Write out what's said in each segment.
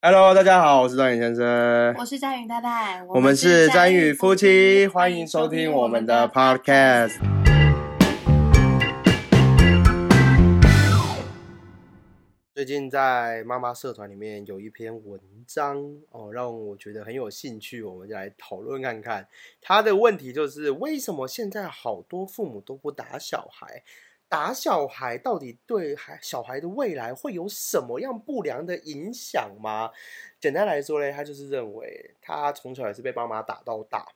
Hello，大家好，我是张宇先生，我是张宇太太，我们是张宇夫妻，欢迎收听我们的 Podcast。最近在妈妈社团里面有一篇文章哦，让我觉得很有兴趣，我们就来讨论看看。他的问题就是为什么现在好多父母都不打小孩？打小孩到底对孩小孩的未来会有什么样不良的影响吗？简单来说嘞，他就是认为他从小也是被妈妈打到大，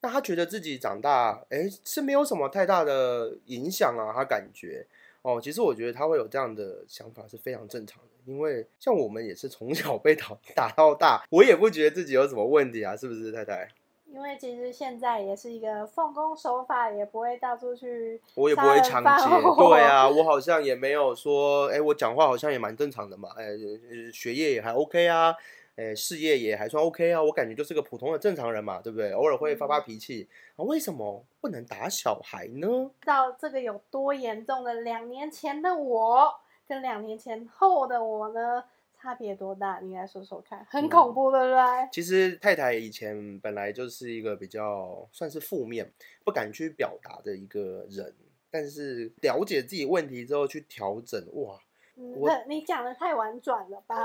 那他觉得自己长大，哎，是没有什么太大的影响啊。他感觉哦，其实我觉得他会有这样的想法是非常正常的，因为像我们也是从小被打打到大，我也不觉得自己有什么问题啊，是不是太太？因为其实现在也是一个奉公守法，也不会到处去，我也不会抢劫，对啊，我好像也没有说，哎，我讲话好像也蛮正常的嘛，哎，学业也还 OK 啊，哎，事业也还算 OK 啊，我感觉就是个普通的正常人嘛，对不对？偶尔会发发脾气，啊，为什么不能打小孩呢？知道这个有多严重的？两年前的我跟两年前后的我呢？差别多大？你来说说看，很恐怖，对不对？其实太太以前本来就是一个比较算是负面、不敢去表达的一个人，但是了解自己问题之后去调整，哇！我你讲的太婉转了吧？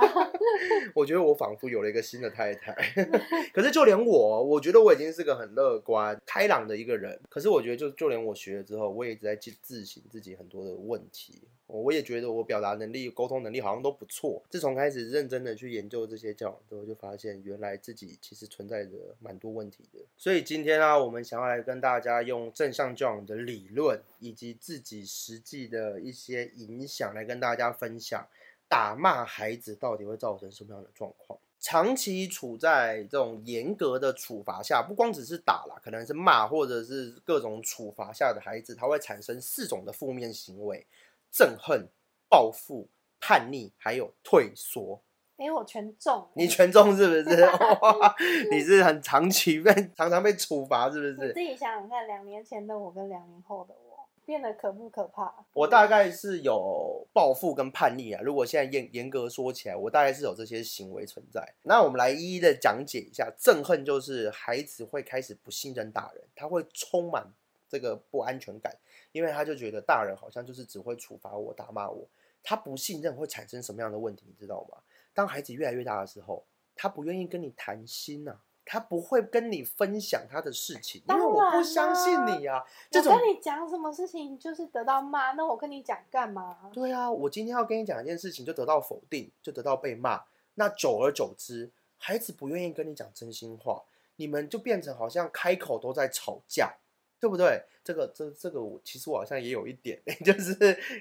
我觉得我仿佛有了一个新的太太。可是就连我，我觉得我已经是个很乐观、开朗的一个人。可是我觉得，就就连我学了之后，我也一直在去自省自己很多的问题。我也觉得我表达能力、沟通能力好像都不错。自从开始认真的去研究这些教养之后，就发现原来自己其实存在着蛮多问题的。所以今天呢，我们想要来跟大家用正向教养的理论，以及自己实际的一些影响，来跟大家分享打骂孩子到底会造成什么样的状况。长期处在这种严格的处罚下，不光只是打了，可能是骂或者是各种处罚下的孩子，他会产生四种的负面行为。憎恨、报复、叛逆，还有退缩。哎，我全中，你全中是不是？哇，你是很长期被常常被处罚，是不是？自己想想看，两年前的我跟两年后的我，变得可不可怕？我大概是有报复跟叛逆啊。如果现在严严格说起来，我大概是有这些行为存在。那我们来一一的讲解一下。憎恨就是孩子会开始不信任大人，他会充满这个不安全感。因为他就觉得大人好像就是只会处罚我、打骂我，他不信任会产生什么样的问题，你知道吗？当孩子越来越大的时候，他不愿意跟你谈心呐，他不会跟你分享他的事情，因为我不相信你啊。我跟你讲什么事情就是得到骂，那我跟你讲干嘛？对啊，我今天要跟你讲一件事情，就得到否定，就得到被骂。那久而久之，孩子不愿意跟你讲真心话，你们就变成好像开口都在吵架。对不对？这个这这个我其实我好像也有一点，就是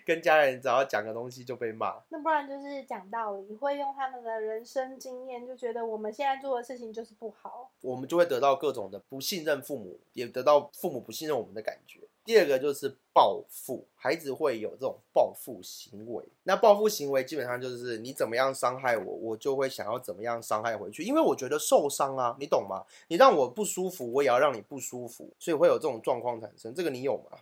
跟家人只要讲个东西就被骂。那不然就是讲道理，会用他们的人生经验，就觉得我们现在做的事情就是不好，我们就会得到各种的不信任父母，也得到父母不信任我们的感觉。第二个就是报复，孩子会有这种报复行为。那报复行为基本上就是你怎么样伤害我，我就会想要怎么样伤害回去。因为我觉得受伤啊，你懂吗？你让我不舒服，我也要让你不舒服，所以会有这种状况产生。这个你有吗？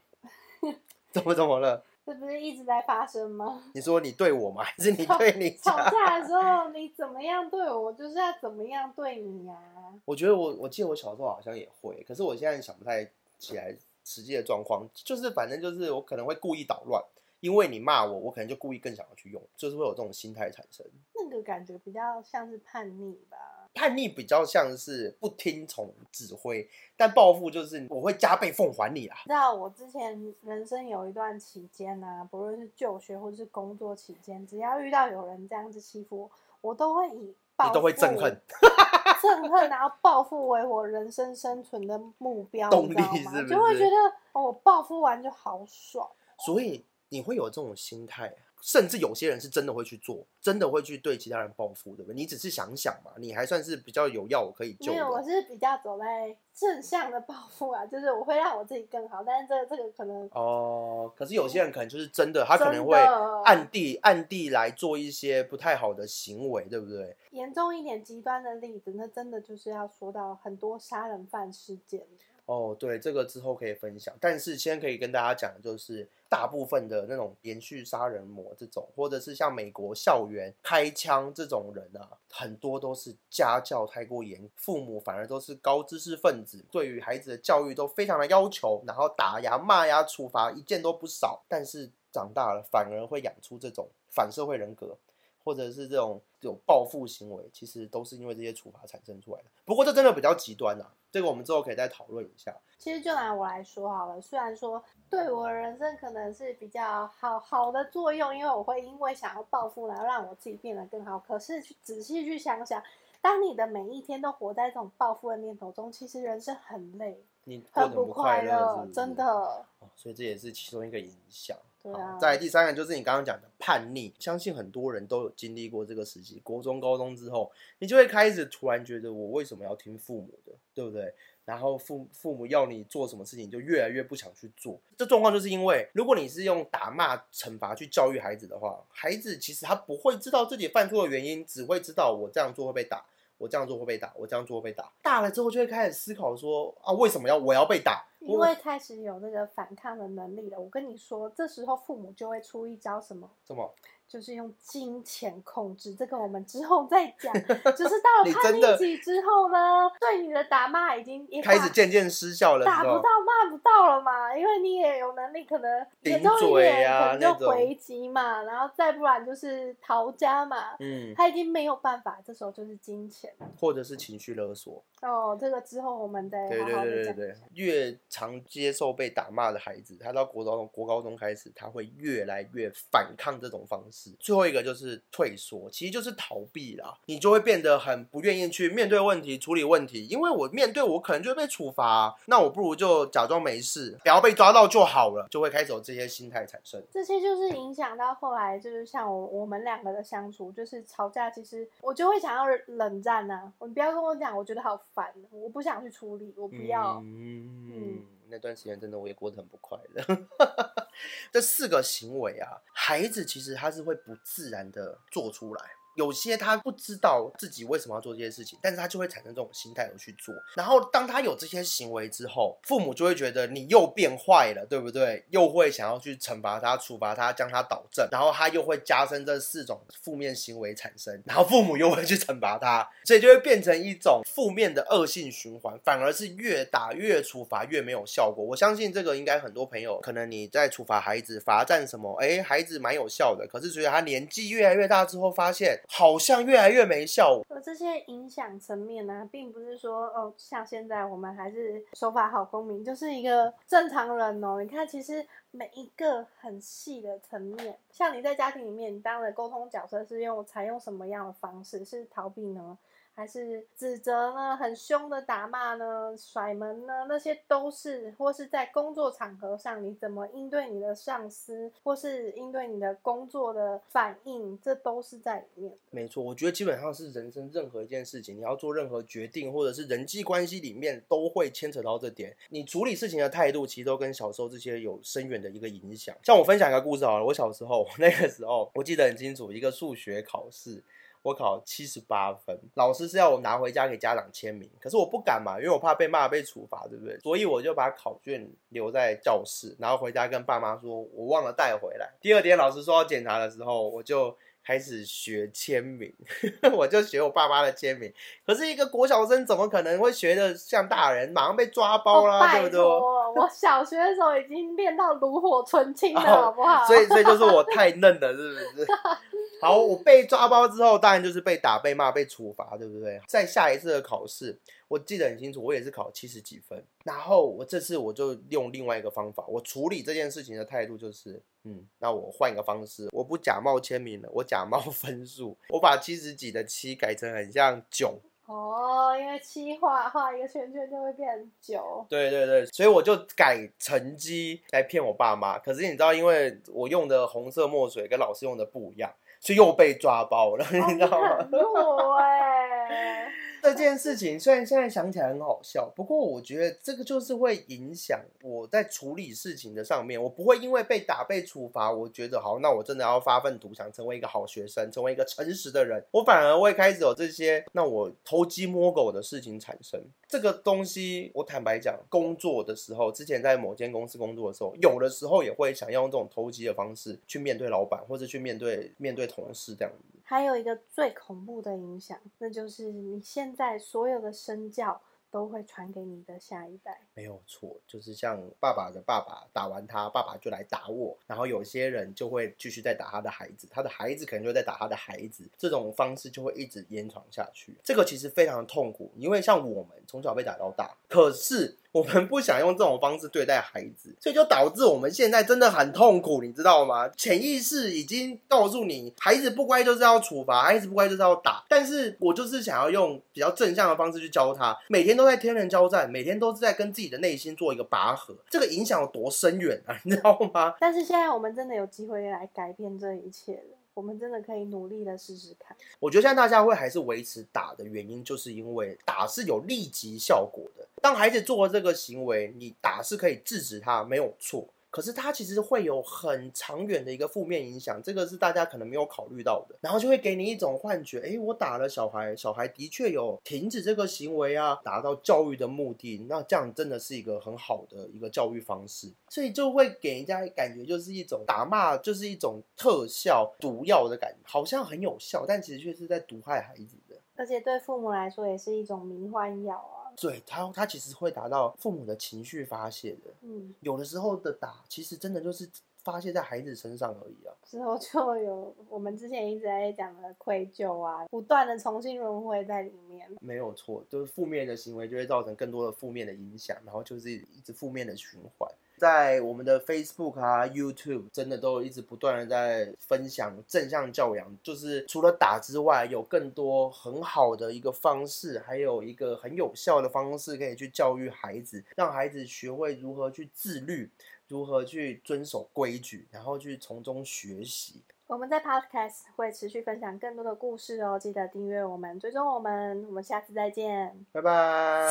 怎么怎么了？这不是一直在发生吗？你说你对我吗？还是你对你吵架的时候你怎么样对我，我就是要怎么样对你呀？我觉得我我记得我小时候好像也会，可是我现在想不太起来。实际的状况就是，反正就是我可能会故意捣乱，因为你骂我，我可能就故意更想要去用，就是会有这种心态产生。那个感觉比较像是叛逆吧？叛逆比较像是不听从指挥，但报复就是我会加倍奉还你啦。知道我之前人生有一段期间呢，不论是就学或是工作期间，只要遇到有人这样子欺负我，我都会以你都会憎恨。憎恨，然后报复为我人生生存的目标，动力是就会觉得哦，我报复完就好爽。所以你会有这种心态。甚至有些人是真的会去做，真的会去对其他人报复，对不对？你只是想想嘛，你还算是比较有药可以救。没有，我是比较走在正向的报复啊，就是我会让我自己更好。但是这这个可能哦，可是有些人可能就是真的，他可能会暗地暗地来做一些不太好的行为，对不对？严重一点、极端的例子，那真的就是要说到很多杀人犯事件。哦，对，这个之后可以分享。但是先可以跟大家讲，就是大部分的那种连续杀人魔这种，或者是像美国校园开枪这种人啊，很多都是家教太过严，父母反而都是高知识分子，对于孩子的教育都非常的要求，然后打呀、骂呀、处罚一件都不少，但是长大了反而会养出这种反社会人格。或者是这种这种报复行为，其实都是因为这些处罚产生出来的。不过这真的比较极端呐、这个我们之后可以再讨论一下。其实就拿我来说好了，虽然说对我人生可能是比较好好的作用，因为我会因为想要报复，然后让我自己变得更好。可是去仔细去想想，当你的每一天都活在这种报复的念头中，其实人生很累，你很不快乐，真的。哦所以这也是其中一个影响。对啊好再来第三个就是你刚刚讲的叛逆，相信很多人都有经历过这个时期。国中、高中之后，你就会开始突然觉得我为什么要听父母的，对不对？然后父父母要你做什么事情，你就越来越不想去做。这状况就是因为，如果你是用打骂、惩罚去教育孩子的话，孩子其实他不会知道自己犯错的原因，只会知道我这样做会被打，我这样做会被打，我这样做会被打。大了之后就会开始思考说啊，为什么要我要被打？因为开始有那个反抗的能力了，我跟你说，这时候父母就会出一招什么？什么？就是用金钱控制，这个我们之后再讲。就是到了叛逆期之后呢，对你的打骂已经也开始渐渐失效了，打不到骂不到了嘛，因为你也有能力，可能顶一嘴点，啊可能就回击嘛，然后再不然就是逃家嘛。嗯，他已经没有办法，这时候就是金钱或者是情绪勒索。哦。这个之后我们再对对好好的讲。对对对，越常接受被打骂的孩子，他到国高中国高中开始，他会越来越反抗这种方式。最后一个就是退缩，其实就是逃避啦。你就会变得很不愿意去面对问题、处理问题，因为我面对我可能就会被处罚啊、那我不如就假装没事，不要被抓到就好了，就会开始有这些心态产生。这些就是影响到后来，就是像我我们两个的相处，就是吵架，其实我就会想要冷战呐、你不要跟我讲，我觉得好烦，我不想去处理，我不要。嗯，那段时间真的我也过得很不快乐。这四个行为啊，孩子其实他是会不自然的做出来。有些他不知道自己为什么要做这些事情，但是他就会产生这种心态而去做。然后当他有这些行为之后，父母就会觉得你又变坏了，对不对？又会想要去惩罚他、处罚他、将他导正，然后他又会加深这四种负面行为产生，然后父母又会去惩罚他，所以就会变成一种负面的恶性循环，反而是越打越处罚越没有效果。我相信这个应该很多朋友，可能你在处罚孩子、罚站什么，哎，孩子蛮有效的，可是随着他年纪越来越大之后，发现好像越来越没效。而这些影响层面呢、并不是说哦，像现在我们还是守法好公民，就是一个正常人哦。你看，其实每一个很细的层面，像你在家庭里面，你当的沟通角色是用采用什么样的方式？是逃避呢？还是指责呢？很凶的打骂呢？甩门呢？那些都是，或是在工作场合上，你怎么应对你的上司，或是应对你的工作的反应，这都是在里面。没错，我觉得基本上是人生任何一件事情，你要做任何决定，或者是人际关系里面，都会牵扯到这点。你处理事情的态度，其实都跟小时候这些有深远的一个影响。像我分享一个故事好了，我小时候那个时候，我记得很清楚，一个数学考试。我考七十八分，老师是要我拿回家给家长签名，可是我不敢嘛，因为我怕被骂、被处罚，对不对？所以我就把考卷留在教室，然后回家跟爸妈说，我忘了带回来。第二天老师说要检查的时候，我就开始学签名，我就学我爸妈的签名。可是一个国小生怎么可能会学的像大人，马上被抓包啦，哦、对不对？我小学的时候已经练到炉火纯青了，哦好不好？所以，所以就是我太嫩了，是不是？好，我被抓包之后，当然就是被打、被骂、被处罚，对不对？在下一次的考试，我记得很清楚，我也是考七十几分。然后我这次我就用另外一个方法，我处理这件事情的态度就是，嗯，那我换一个方式，我不假冒签名了，我假冒分数，我把七十几的七改成很像九。哦，因为七画画一个圈圈就会变九。对对对，所以我就改成绩来骗我爸妈。可是你知道，因为我用的红色墨水跟老师用的不一样，所以又被抓包了，你知道吗？这件事情虽然现在想起来很好笑，不过我觉得这个就是会影响我在处理事情的上面。我不会因为被打被处罚，我觉得好，那我真的要发愤图强，成为一个好学生，成为一个诚实的人。我反而会开始有这些那我偷鸡摸狗的事情产生。这个东西，我坦白讲，工作的时候，之前在某间公司工作的时候，有的时候也会想要用这种偷鸡的方式去面对老板，或者去面对面对同事这样子。还有一个最恐怖的影响，那就是你现在所有的身教都会传给你的下一代。没有错，就是像爸爸的爸爸打完他，爸爸就来打我，然后有些人就会继续再打他的孩子，他的孩子可能就在打他的孩子，这种方式就会一直延长下去。这个其实非常的痛苦，因为像我们从小被打到大，可是。我们不想用这种方式对待孩子，所以就导致我们现在真的很痛苦，你知道吗？潜意识已经告诉你，孩子不乖就是要处罚，孩子不乖就是要打。但是我就是想要用比较正向的方式去教他，每天都在天人交战，每天都是在跟自己的内心做一个拔河，这个影响有多深远啊，你知道吗？但是现在我们真的有机会来改变这一切了。我们真的可以努力的试试看。我觉得现在大家会还是维持打的原因，就是因为打是有立即效果的。当孩子做了这个行为，你打是可以制止他，没有错。可是它其实会有很长远的一个负面影响，这个是大家可能没有考虑到的。然后就会给你一种幻觉，哎，我打了小孩，小孩的确有停止这个行为啊，达到教育的目的，那这样真的是一个很好的一个教育方式。所以就会给人家感觉就是一种打骂，就是一种特效毒药的感觉，好像很有效，但其实却是在毒害孩子的。而且对父母来说也是一种迷幻药啊。对他，他其实会达到父母的情绪发泄的。嗯，有的时候的打，其实真的就是发泄在孩子身上而已啊。之后就有我们之前一直在讲的愧疚啊，不断的重新轮回在里面。没有错，就是负面的行为就会造成更多的负面的影响，然后就是一直负面的循环。在我们的 Facebook 啊、YouTube，真的都一直不断的在分享正向教养，就是除了打之外，有更多很好的一个方式，还有一个很有效的方式可以去教育孩子，让孩子学会如何去自律，如何去遵守规矩，然后去从中学习。我们在 Podcast 会持续分享更多的故事哦，记得订阅我们，追踪我们，我们下次再见，拜拜。